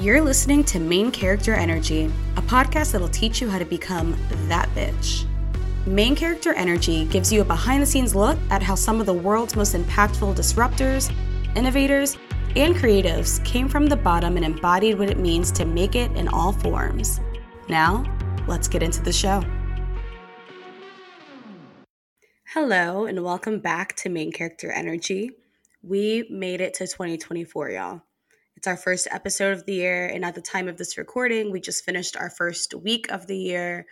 You're listening to Main Character Energy, a podcast that'll teach you how to become that bitch. Main Character Energy gives you a behind the scenes look at how some of the world's most impactful disruptors, innovators, and creatives came from the bottom and embodied what it means to make it in all forms. Now, let's get into the show. Hello, and welcome back to Main Character Energy. We made it to 2024, y'all. It's our first episode of the year, and at the time of this recording, we just finished our first week of the year.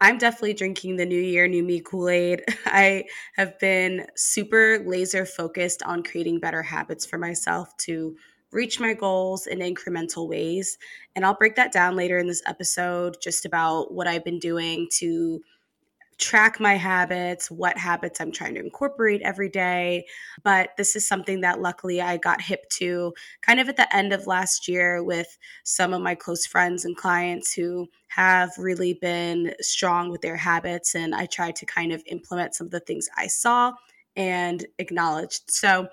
I'm definitely drinking the new year, new me Kool Aid. I have been super laser focused on creating better habits for myself to reach my goals in incremental ways. And I'll break that down later in this episode just about what I've been doing to track my habits, what habits I'm trying to incorporate every day. But this is something that luckily I got hip to kind of at the end of last year with some of my close friends and clients who have really been strong with their habits. And I tried to kind of implement some of the things I saw and acknowledged. So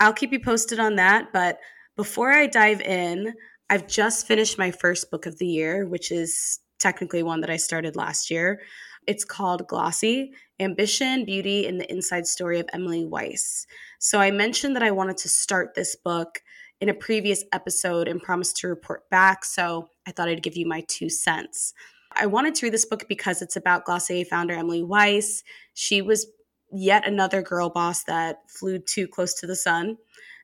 I'll keep you posted on that. But before I dive in, I've just finished my first book of the year, which is technically one that I started last year. It's called Glossy Ambition, Beauty, and the Inside Story of Emily Weiss. So I mentioned that I wanted to start this book in a previous episode and promised to report back. So I thought I'd give you my two cents. I wanted to read this book because it's about Glossier founder Emily Weiss. She was yet another girl boss that flew too close to the sun.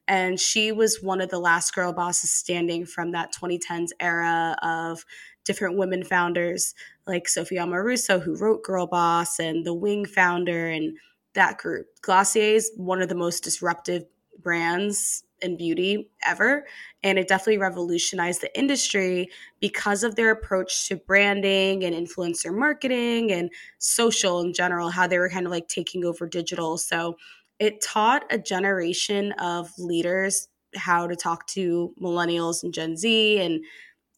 And she was one of the last girl bosses standing from that 2010s era of different women founders like Sophie Amoruso, who wrote Girl Boss, and the Wing founder, and that group. Glossier is one of the most disruptive brands in beauty ever. And it definitely revolutionized the industry because of their approach to branding and influencer marketing and social in general, how they were kind of like taking over digital. So it taught a generation of leaders how to talk to millennials and Gen Z and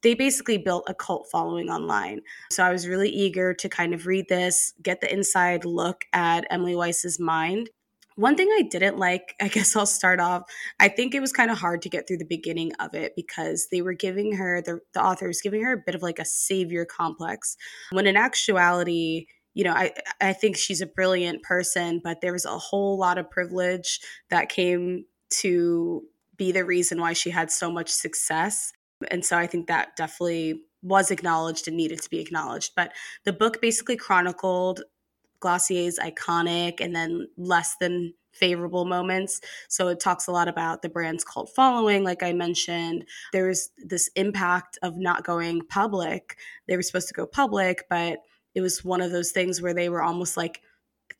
they basically built a cult following online. So I was really eager to kind of read this, get the inside look at Emily Weiss's mind. One thing I didn't like, I guess I'll start off, I think it was kind of hard to get through the beginning of it because they were giving her, the, the author was giving her a bit of like a savior complex, when in actuality, you know, I, I think she's a brilliant person, but there was a whole lot of privilege that came to be the reason why she had so much success. And so I think that definitely was acknowledged and needed to be acknowledged. But the book basically chronicled Glossier's iconic and then less than favorable moments. So it talks a lot about the brand's cult following, like I mentioned. There was this impact of not going public. They were supposed to go public, but it was one of those things where they were almost like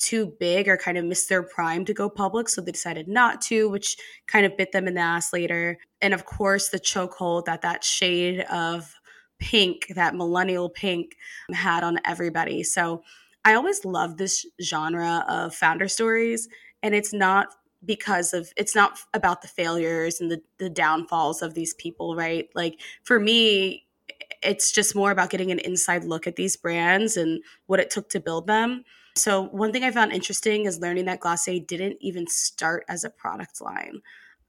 too big or kind of missed their prime to go public. So they decided not to, which kind of bit them in the ass later. And of course, the chokehold that that shade of pink, that millennial pink, had on everybody. So I always love this genre of founder stories. And it's not because of it's not about the failures and the, the downfalls of these people, right? Like for me, it's just more about getting an inside look at these brands and what it took to build them so, one thing I found interesting is learning that Glossier didn't even start as a product line.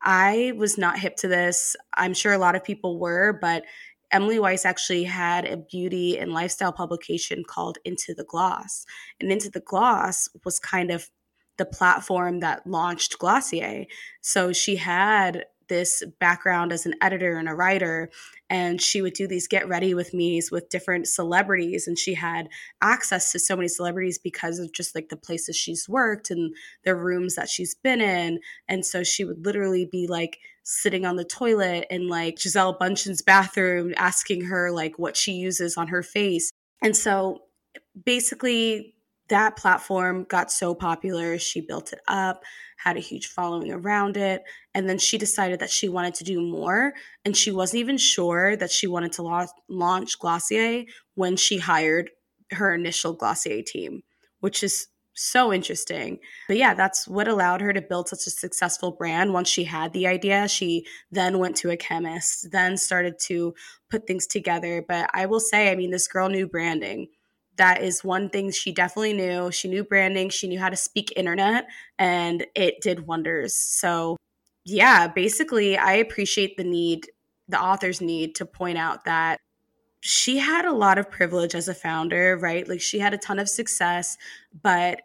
I was not hip to this. I'm sure a lot of people were, but Emily Weiss actually had a beauty and lifestyle publication called Into the Gloss. And Into the Gloss was kind of the platform that launched Glossier. So she had this background as an editor and a writer and she would do these get ready with me's with different celebrities and she had access to so many celebrities because of just like the places she's worked and the rooms that she's been in and so she would literally be like sitting on the toilet in like Gisele Bündchen's bathroom asking her like what she uses on her face. And so basically that platform got so popular she built it up had a huge following around it. And then she decided that she wanted to do more. And she wasn't even sure that she wanted to la- launch Glossier when she hired her initial Glossier team, which is so interesting. But yeah, that's what allowed her to build such a successful brand. Once she had the idea, she then went to a chemist, then started to put things together. But I will say, I mean, this girl knew branding that is one thing she definitely knew. She knew branding, she knew how to speak internet, and it did wonders. So, yeah, basically, I appreciate the need the authors need to point out that she had a lot of privilege as a founder, right? Like she had a ton of success, but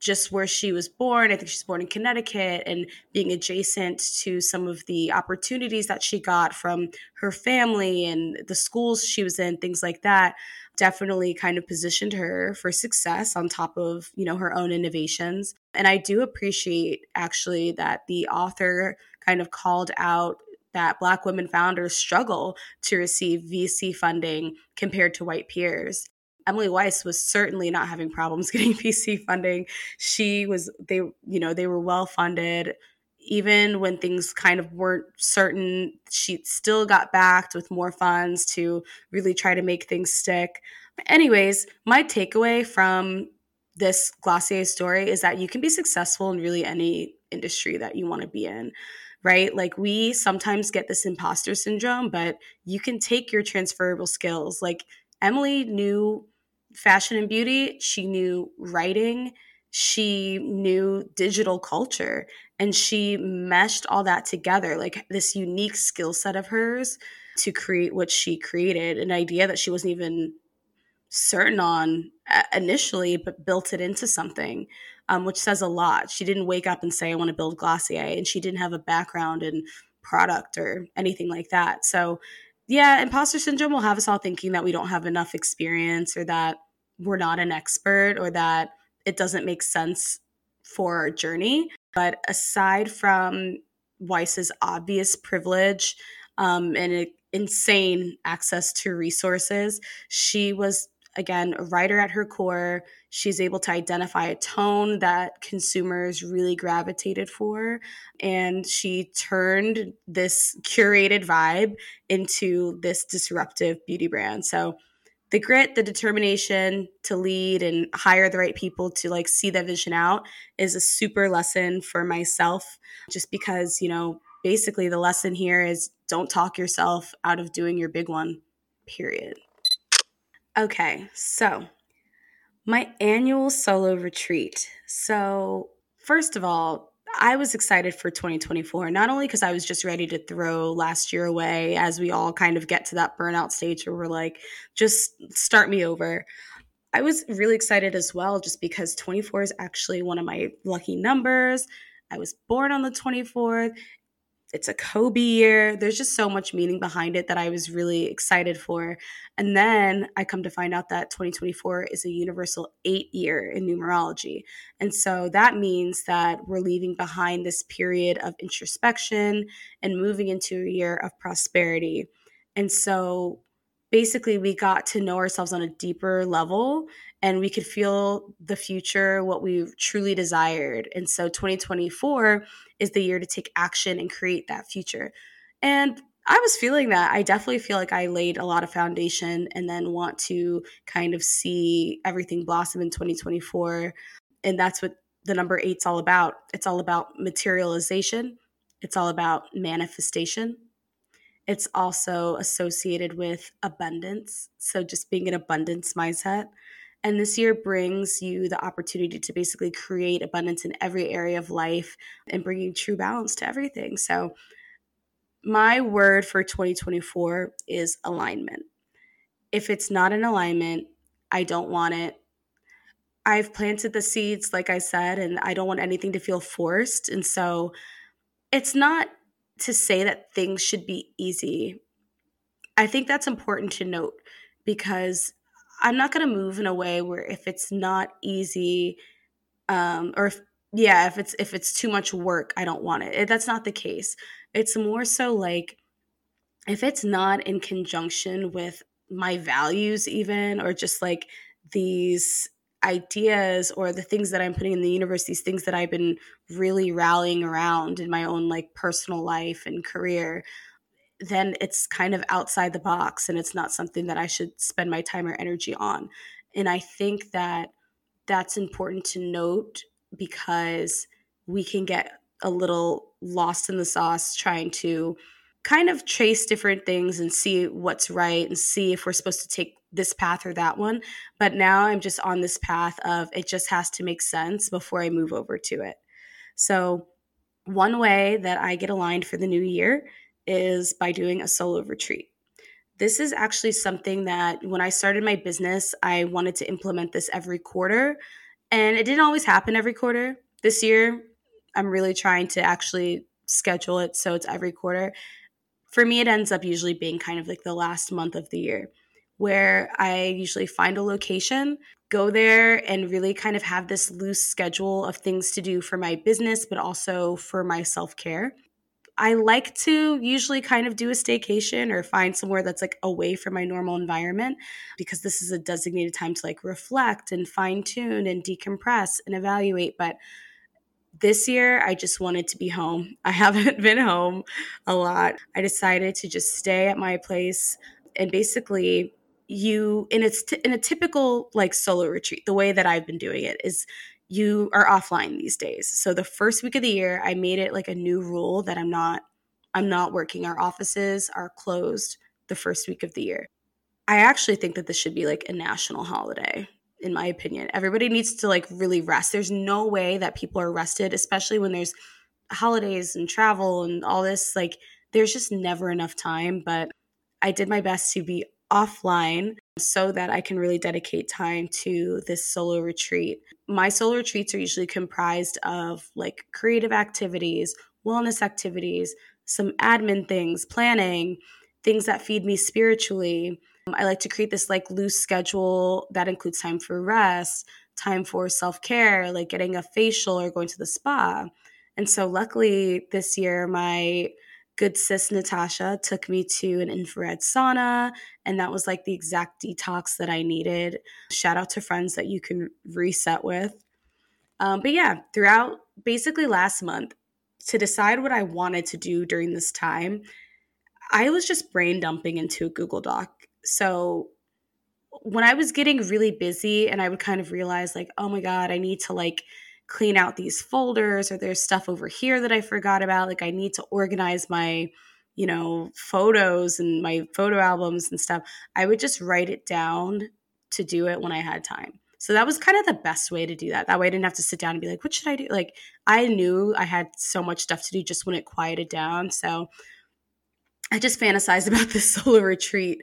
just where she was born. I think she's born in Connecticut and being adjacent to some of the opportunities that she got from her family and the schools she was in, things like that, definitely kind of positioned her for success on top of, you know, her own innovations. And I do appreciate actually that the author kind of called out that Black women founders struggle to receive VC funding compared to white peers. Emily Weiss was certainly not having problems getting VC funding. She was they you know they were well funded even when things kind of weren't certain she still got backed with more funds to really try to make things stick. Anyways, my takeaway from this Glossier story is that you can be successful in really any industry that you want to be in right? Like we sometimes get this imposter syndrome, but you can take your transferable skills. Like Emily knew fashion and beauty, she knew writing, she knew digital culture, and she meshed all that together, like this unique skill set of hers to create what she created, an idea that she wasn't even certain on uh, initially, but built it into something, um, which says a lot. She didn't wake up and say, I want to build Glossier, and she didn't have a background in product or anything like that. So yeah, imposter syndrome will have us all thinking that we don't have enough experience or that we're not an expert or that it doesn't make sense for our journey. But aside from Weiss's obvious privilege um, and insane access to resources, she was again a writer at her core she's able to identify a tone that consumers really gravitated for and she turned this curated vibe into this disruptive beauty brand so the grit the determination to lead and hire the right people to like see that vision out is a super lesson for myself just because you know basically the lesson here is don't talk yourself out of doing your big one period Okay, so my annual solo retreat. So, first of all, I was excited for 2024, not only because I was just ready to throw last year away as we all kind of get to that burnout stage where we're like, just start me over. I was really excited as well, just because 24 is actually one of my lucky numbers. I was born on the 24th it's a Kobe year. There's just so much meaning behind it that I was really excited for. And then I come to find out that 2024 is a universal eight year in numerology. And so that means that we're leaving behind this period of introspection and moving into a year of prosperity. And so basically, we got to know ourselves on a deeper level and we could feel the future, what we truly desired. And so 2024 is the year to take action and create that future. And I was feeling that. I definitely feel like I laid a lot of foundation and then want to kind of see everything blossom in 2024. And that's what the number eight's all about. It's all about materialization, it's all about manifestation. It's also associated with abundance. So, just being an abundance mindset. And this year brings you the opportunity to basically create abundance in every area of life and bringing true balance to everything. So, my word for 2024 is alignment. If it's not in alignment, I don't want it. I've planted the seeds, like I said, and I don't want anything to feel forced. And so, it's not to say that things should be easy. I think that's important to note because I'm not going to move in a way where if it's not easy, um, or if, yeah, if it's if it's too much work, I don't want it. That's not the case. It's more so like if it's not in conjunction with my values, even or just like these ideas or the things that I'm putting in the universe, these things that I've been really rallying around in my own like personal life and career then it's kind of outside the box and it's not something that I should spend my time or energy on. And I think that that's important to note because we can get a little lost in the sauce trying to kind of trace different things and see what's right and see if we're supposed to take this path or that one. But now I'm just on this path of it just has to make sense before I move over to it. So, one way that I get aligned for the new year is by doing a solo retreat. This is actually something that when I started my business, I wanted to implement this every quarter. And it didn't always happen every quarter. This year, I'm really trying to actually schedule it so it's every quarter. For me, it ends up usually being kind of like the last month of the year where I usually find a location, go there, and really kind of have this loose schedule of things to do for my business, but also for my self care. I like to usually kind of do a staycation or find somewhere that's like away from my normal environment because this is a designated time to like reflect and fine tune and decompress and evaluate. But this year, I just wanted to be home. I haven't been home a lot. I decided to just stay at my place and basically you in its t- in a typical like solo retreat the way that i've been doing it is you are offline these days. So the first week of the year, I made it like a new rule that I'm not I'm not working. Our offices are closed the first week of the year. I actually think that this should be like a national holiday in my opinion. Everybody needs to like really rest. There's no way that people are rested, especially when there's holidays and travel and all this like there's just never enough time, but I did my best to be offline so that I can really dedicate time to this solo retreat. My solo retreats are usually comprised of like creative activities, wellness activities, some admin things, planning, things that feed me spiritually. I like to create this like loose schedule that includes time for rest, time for self care, like getting a facial or going to the spa. And so, luckily, this year, my good sis Natasha took me to an infrared sauna, and that was like the exact detox that I needed. Shout out to friends that you can reset with. Um, but yeah, throughout basically last month, to decide what I wanted to do during this time, I was just brain dumping into a Google Doc. So when I was getting really busy and I would kind of realize, like, oh my God, I need to like clean out these folders or there's stuff over here that I forgot about. Like I need to organize my, you know, photos and my photo albums and stuff. I would just write it down to do it when I had time. So that was kind of the best way to do that. That way I didn't have to sit down and be like, what should I do? Like I knew I had so much stuff to do just when it quieted down. So I just fantasized about this solo retreat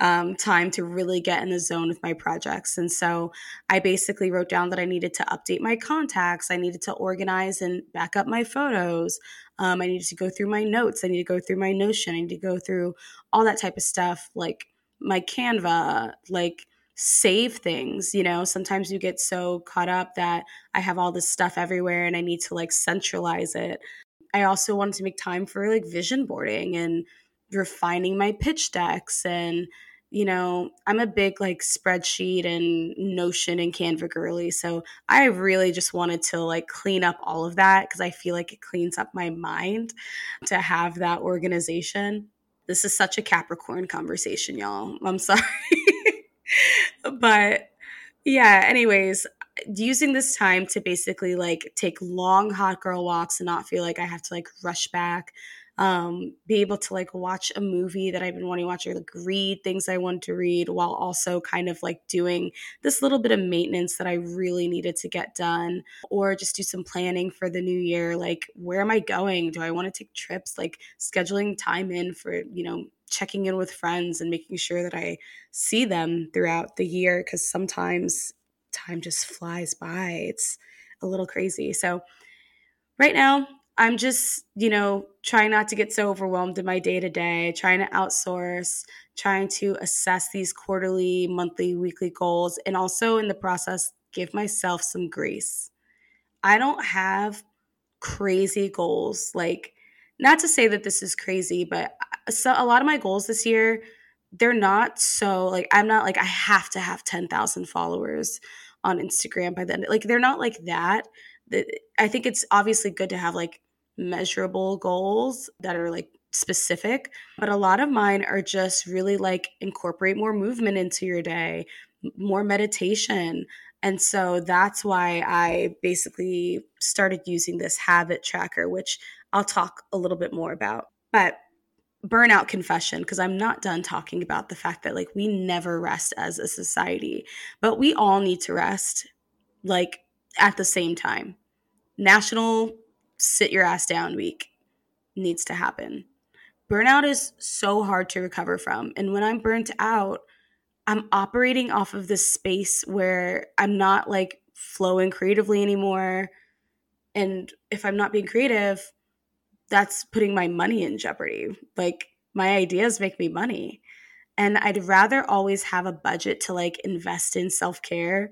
um, time to really get in the zone with my projects. And so I basically wrote down that I needed to update my contacts. I needed to organize and back up my photos. Um, I needed to go through my notes. I need to go through my Notion. I need to go through all that type of stuff, like my Canva, like save things. You know, sometimes you get so caught up that I have all this stuff everywhere and I need to like centralize it. I also wanted to make time for like vision boarding and refining my pitch decks and you know i'm a big like spreadsheet and notion and canva girly so i really just wanted to like clean up all of that because i feel like it cleans up my mind to have that organization. This is such a capricorn conversation y'all. I'm sorry. But yeah anyways using this time to basically like take long hot girl walks and not feel like i have to like rush back um, be able to like watch a movie that I've been wanting to watch or like read things I want to read while also kind of like doing this little bit of maintenance that I really needed to get done or just do some planning for the new year. Like, where am I going? Do I want to take trips? Like, scheduling time in for, you know, checking in with friends and making sure that I see them throughout the year because sometimes time just flies by. It's a little crazy. So, right now, I'm just, you know, trying not to get so overwhelmed in my day to day, trying to outsource, trying to assess these quarterly, monthly, weekly goals, and also in the process, give myself some grace. I don't have crazy goals. Like, not to say that this is crazy, but uh, so a lot of my goals this year, they're not so like I'm not like I have to have 10,000 followers on Instagram by then. Like they're not like that. I think it's obviously good to have like measurable goals that are like specific, but a lot of mine are just really like incorporate more movement into your day, more meditation. And so that's why I basically started using this habit tracker, which I'll talk a little bit more about. But burnout confession, because I'm not done talking about the fact that like we never rest as a society, but we all need to rest like at the same time. National sit your ass down week needs to happen burnout is so hard to recover from. And when I'm burnt out, I'm operating off of this space where I'm not like flowing creatively anymore. And if I'm not being creative, that's putting my money in jeopardy. Like my ideas make me money. And I'd rather always have a budget to like invest in self-care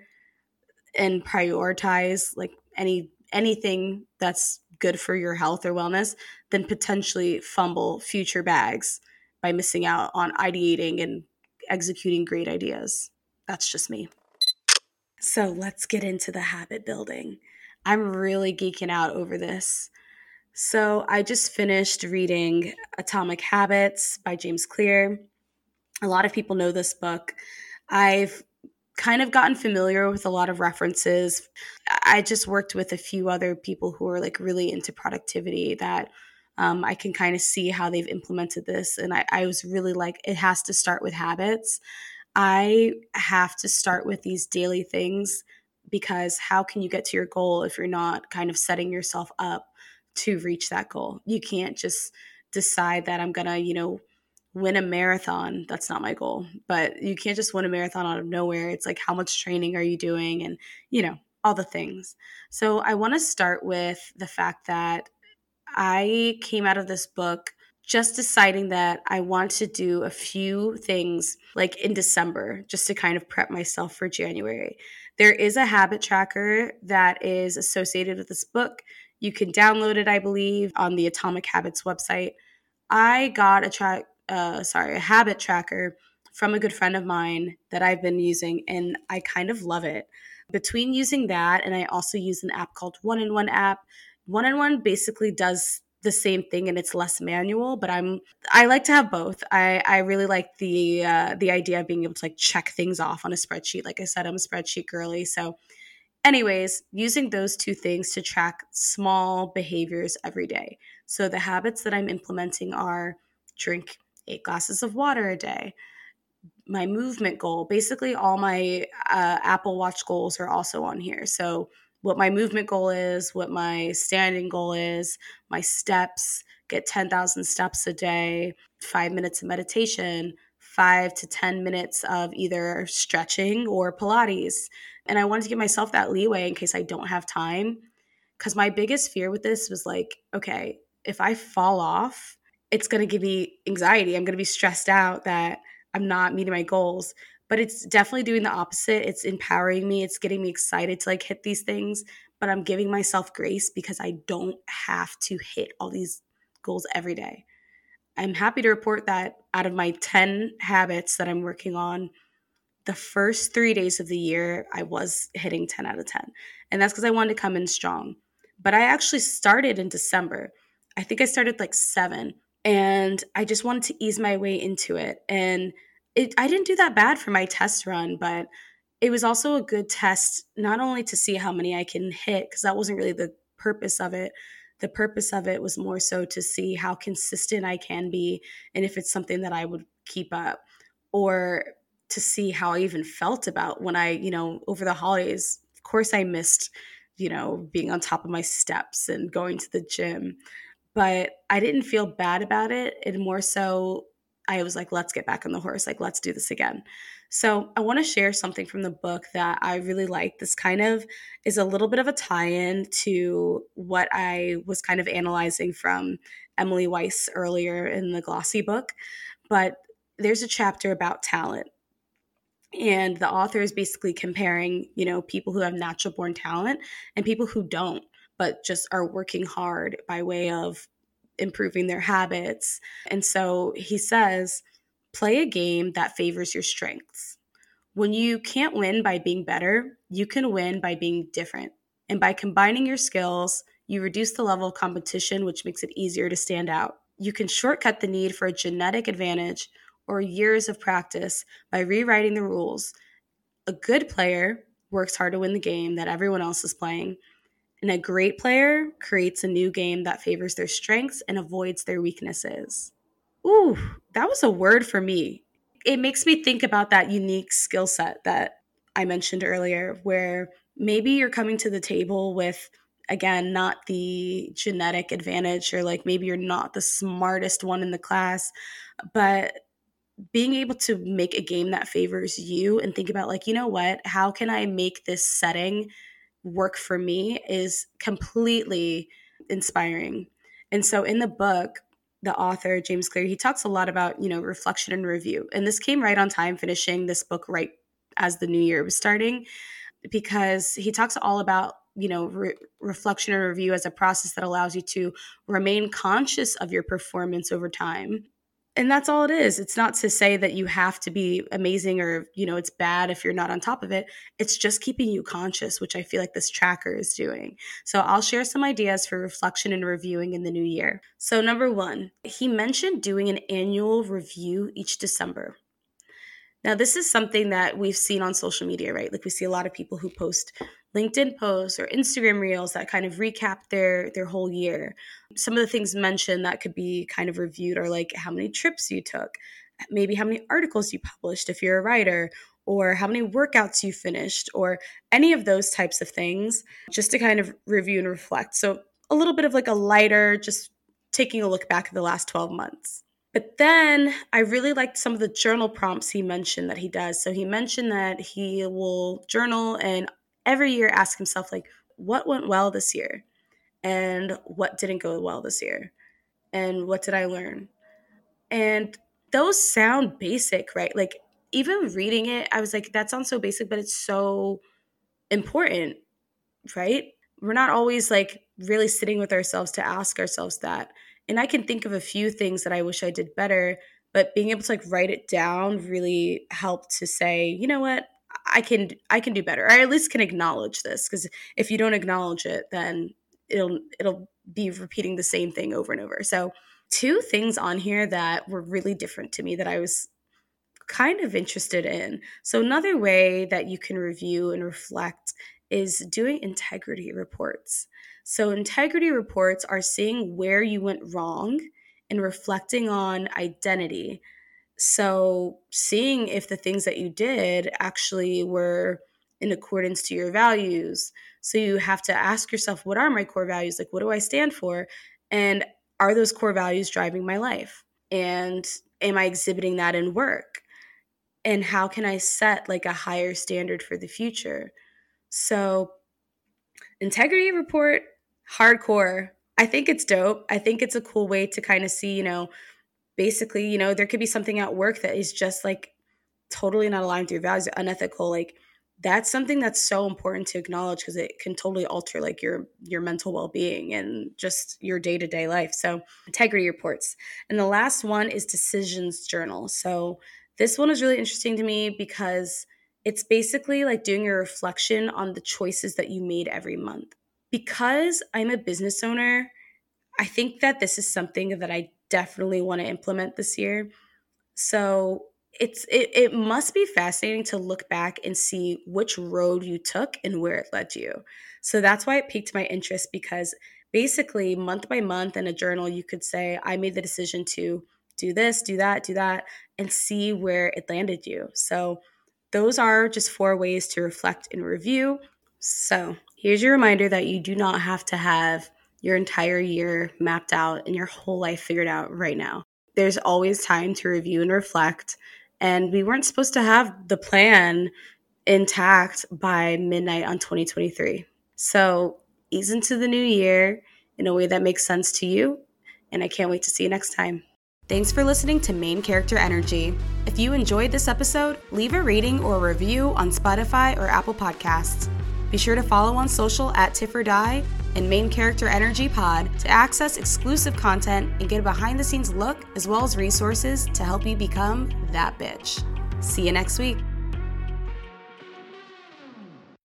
and prioritize like any anything that's good for your health or wellness than potentially fumble future bags by missing out on ideating and executing great ideas. That's just me. So let's get into the habit building. I'm really geeking out over this. So I just finished reading Atomic Habits by James Clear. A lot of people know this book. I've kind of gotten familiar with a lot of references. I just worked with a few other people who are like really into productivity that um, I can kind of see how they've implemented this. And I, I was really like, it has to start with habits. I have to start with these daily things because how can you get to your goal if you're not kind of setting yourself up to reach that goal? You can't just decide that I'm going to, you know, win a marathon. That's not my goal. But you can't just win a marathon out of nowhere. It's like how much training are you doing and, you know, all the things. So I want to start with the fact that I came out of this book just deciding that I want to do a few things like in December just to kind of prep myself for January. There is a habit tracker that is associated with this book. You can download it, I believe, on the Atomic Habits website. I got a track, uh, sorry, a habit tracker from a good friend of mine that I've been using, and I kind of love it. Between using that, and I also use an app called One in One app, one on one basically does the same thing and it's less manual but i'm i like to have both. I i really like the uh the idea of being able to like check things off on a spreadsheet. Like i said i'm a spreadsheet girly so anyways using those two things to track small behaviors every day. So the habits that i'm implementing are drink eight glasses of water a day my movement goal basically all my uh, apple watch goals are also on here so what my movement goal is, what my standing goal is, my steps, get 10,000 steps a day, five minutes of meditation, five to 10 minutes of either stretching or Pilates. And I wanted to give myself that leeway in case I don't have time. Because my biggest fear with this was like, okay, if I fall off, it's going to give me anxiety. I'm going to be stressed out that I'm not meeting my goals but it's definitely doing the opposite. It's empowering me. It's getting me excited to like hit these things, but I'm giving myself grace because I don't have to hit all these goals every day. I'm happy to report that out of my 10 habits that I'm working on, the first three days of the year, I was hitting 10 out of 10. And that's because I wanted to come in strong. But I actually started in December. I think I started like seven, and I just wanted to ease my way into it. And it, I didn't do that bad for my test run, but it was also a good test, not only to see how many I can hit, because that wasn't really the purpose of it. The purpose of it was more so to see how consistent I can be and if it's something that I would keep up, or to see how I even felt about when I, you know, over the holidays, of course, I missed, you know, being on top of my steps and going to the gym, but I didn't feel bad about it. It more so I was like, let's get back on the horse. Like, let's do this again. So, I want to share something from the book that I really like. This kind of is a little bit of a tie in to what I was kind of analyzing from Emily Weiss earlier in the Glossy book. But there's a chapter about talent. And the author is basically comparing, you know, people who have natural born talent and people who don't, but just are working hard by way of improving their habits. And so he says, play a game that favors your strengths. When you can't win by being better, you can win by being different. And by combining your skills, you reduce the level of competition, which makes it easier to stand out. You can shortcut the need for a genetic advantage or years of practice by rewriting the rules. A good player works hard to win the game that everyone else is playing, and a great player creates a new game that favors their strengths and avoids their weaknesses. Ooh, that was a word for me. It makes me think about that unique skill set that I mentioned earlier, where maybe you're coming to the table with again, not the genetic advantage, or like maybe you're not the smartest one in the class, but being able to make a game that favors you and think about, like, you know what, how can I make this setting work for me is completely inspiring. And so in the book, the author James Clear, he talks a lot about, you know, reflection and review. And this came right on time finishing this book right as the new year was starting because he talks all about you know re- reflection and review as a process that allows you to remain conscious of your performance over time and that's all it is. It's not to say that you have to be amazing or you know it's bad if you're not on top of it. It's just keeping you conscious which i feel like this tracker is doing. So i'll share some ideas for reflection and reviewing in the new year. So number one he mentioned doing an annual review each december now, this is something that we've seen on social media, right? Like we see a lot of people who post LinkedIn posts or Instagram reels that kind of recap their their whole year. Some of the things mentioned that could be kind of reviewed are like how many trips you took, maybe how many articles you published if you're a writer, or how many workouts you finished, or any of those types of things, just to kind of review and reflect. So a little bit of like a lighter, just taking a look back at the last 12 months. But then I really liked some of the journal prompts he mentioned that he does. So he mentioned that he will journal and every year ask himself, like, what went well this year? And what didn't go well this year? And what did I learn? And those sound basic, right? Like, even reading it, I was like, that sounds so basic, but it's so important, right? We're not always like really sitting with ourselves to ask ourselves that and I can think of a few things that I wish I did better, but being able to like write it down really helped to say, you know what, I can I can do better. Or I at least can acknowledge this because if you don't acknowledge it, then it'll it'll be repeating the same thing over and over. So two things on here that were really different to me that I was kind of interested in. So another way that you can review and reflect is doing integrity reports. So, integrity reports are seeing where you went wrong and reflecting on identity. So, seeing if the things that you did actually were in accordance to your values. So, you have to ask yourself, what are my core values? Like, what do I stand for? And are those core values driving my life? And am I exhibiting that in work? And how can I set like a higher standard for the future? So, integrity report, hardcore. I think it's dope. I think it's a cool way to kind of see, you know, basically, you know, there could be something at work that is just like totally not aligned with your values, unethical. Like, that's something that's so important to acknowledge because it can totally alter like your your mental well-being and just your day-to-day life so integrity reports and the last one is decisions journal so this one is really interesting to me because it's basically like doing a reflection on the choices that you made every month. Because I'm a business owner, I think that this is something that I definitely want to implement this year. So it's it, it must be fascinating to look back and see which road you took and where it led you. So that's why it piqued my interest because basically month by month in a journal you could say I made the decision to do this, do that, do that and see where it landed you. So those are just four ways to reflect and review. So, here's your reminder that you do not have to have your entire year mapped out and your whole life figured out right now. There's always time to review and reflect. And we weren't supposed to have the plan intact by midnight on 2023. So, ease into the new year in a way that makes sense to you. And I can't wait to see you next time. Thanks for listening to Main Character Energy. If you enjoyed this episode, leave a rating or review on Spotify or Apple Podcasts. Be sure to follow on social at Tiff or Die and Main Character Energy Pod to access exclusive content and get a behind the scenes look as well as resources to help you become that bitch. See you next week.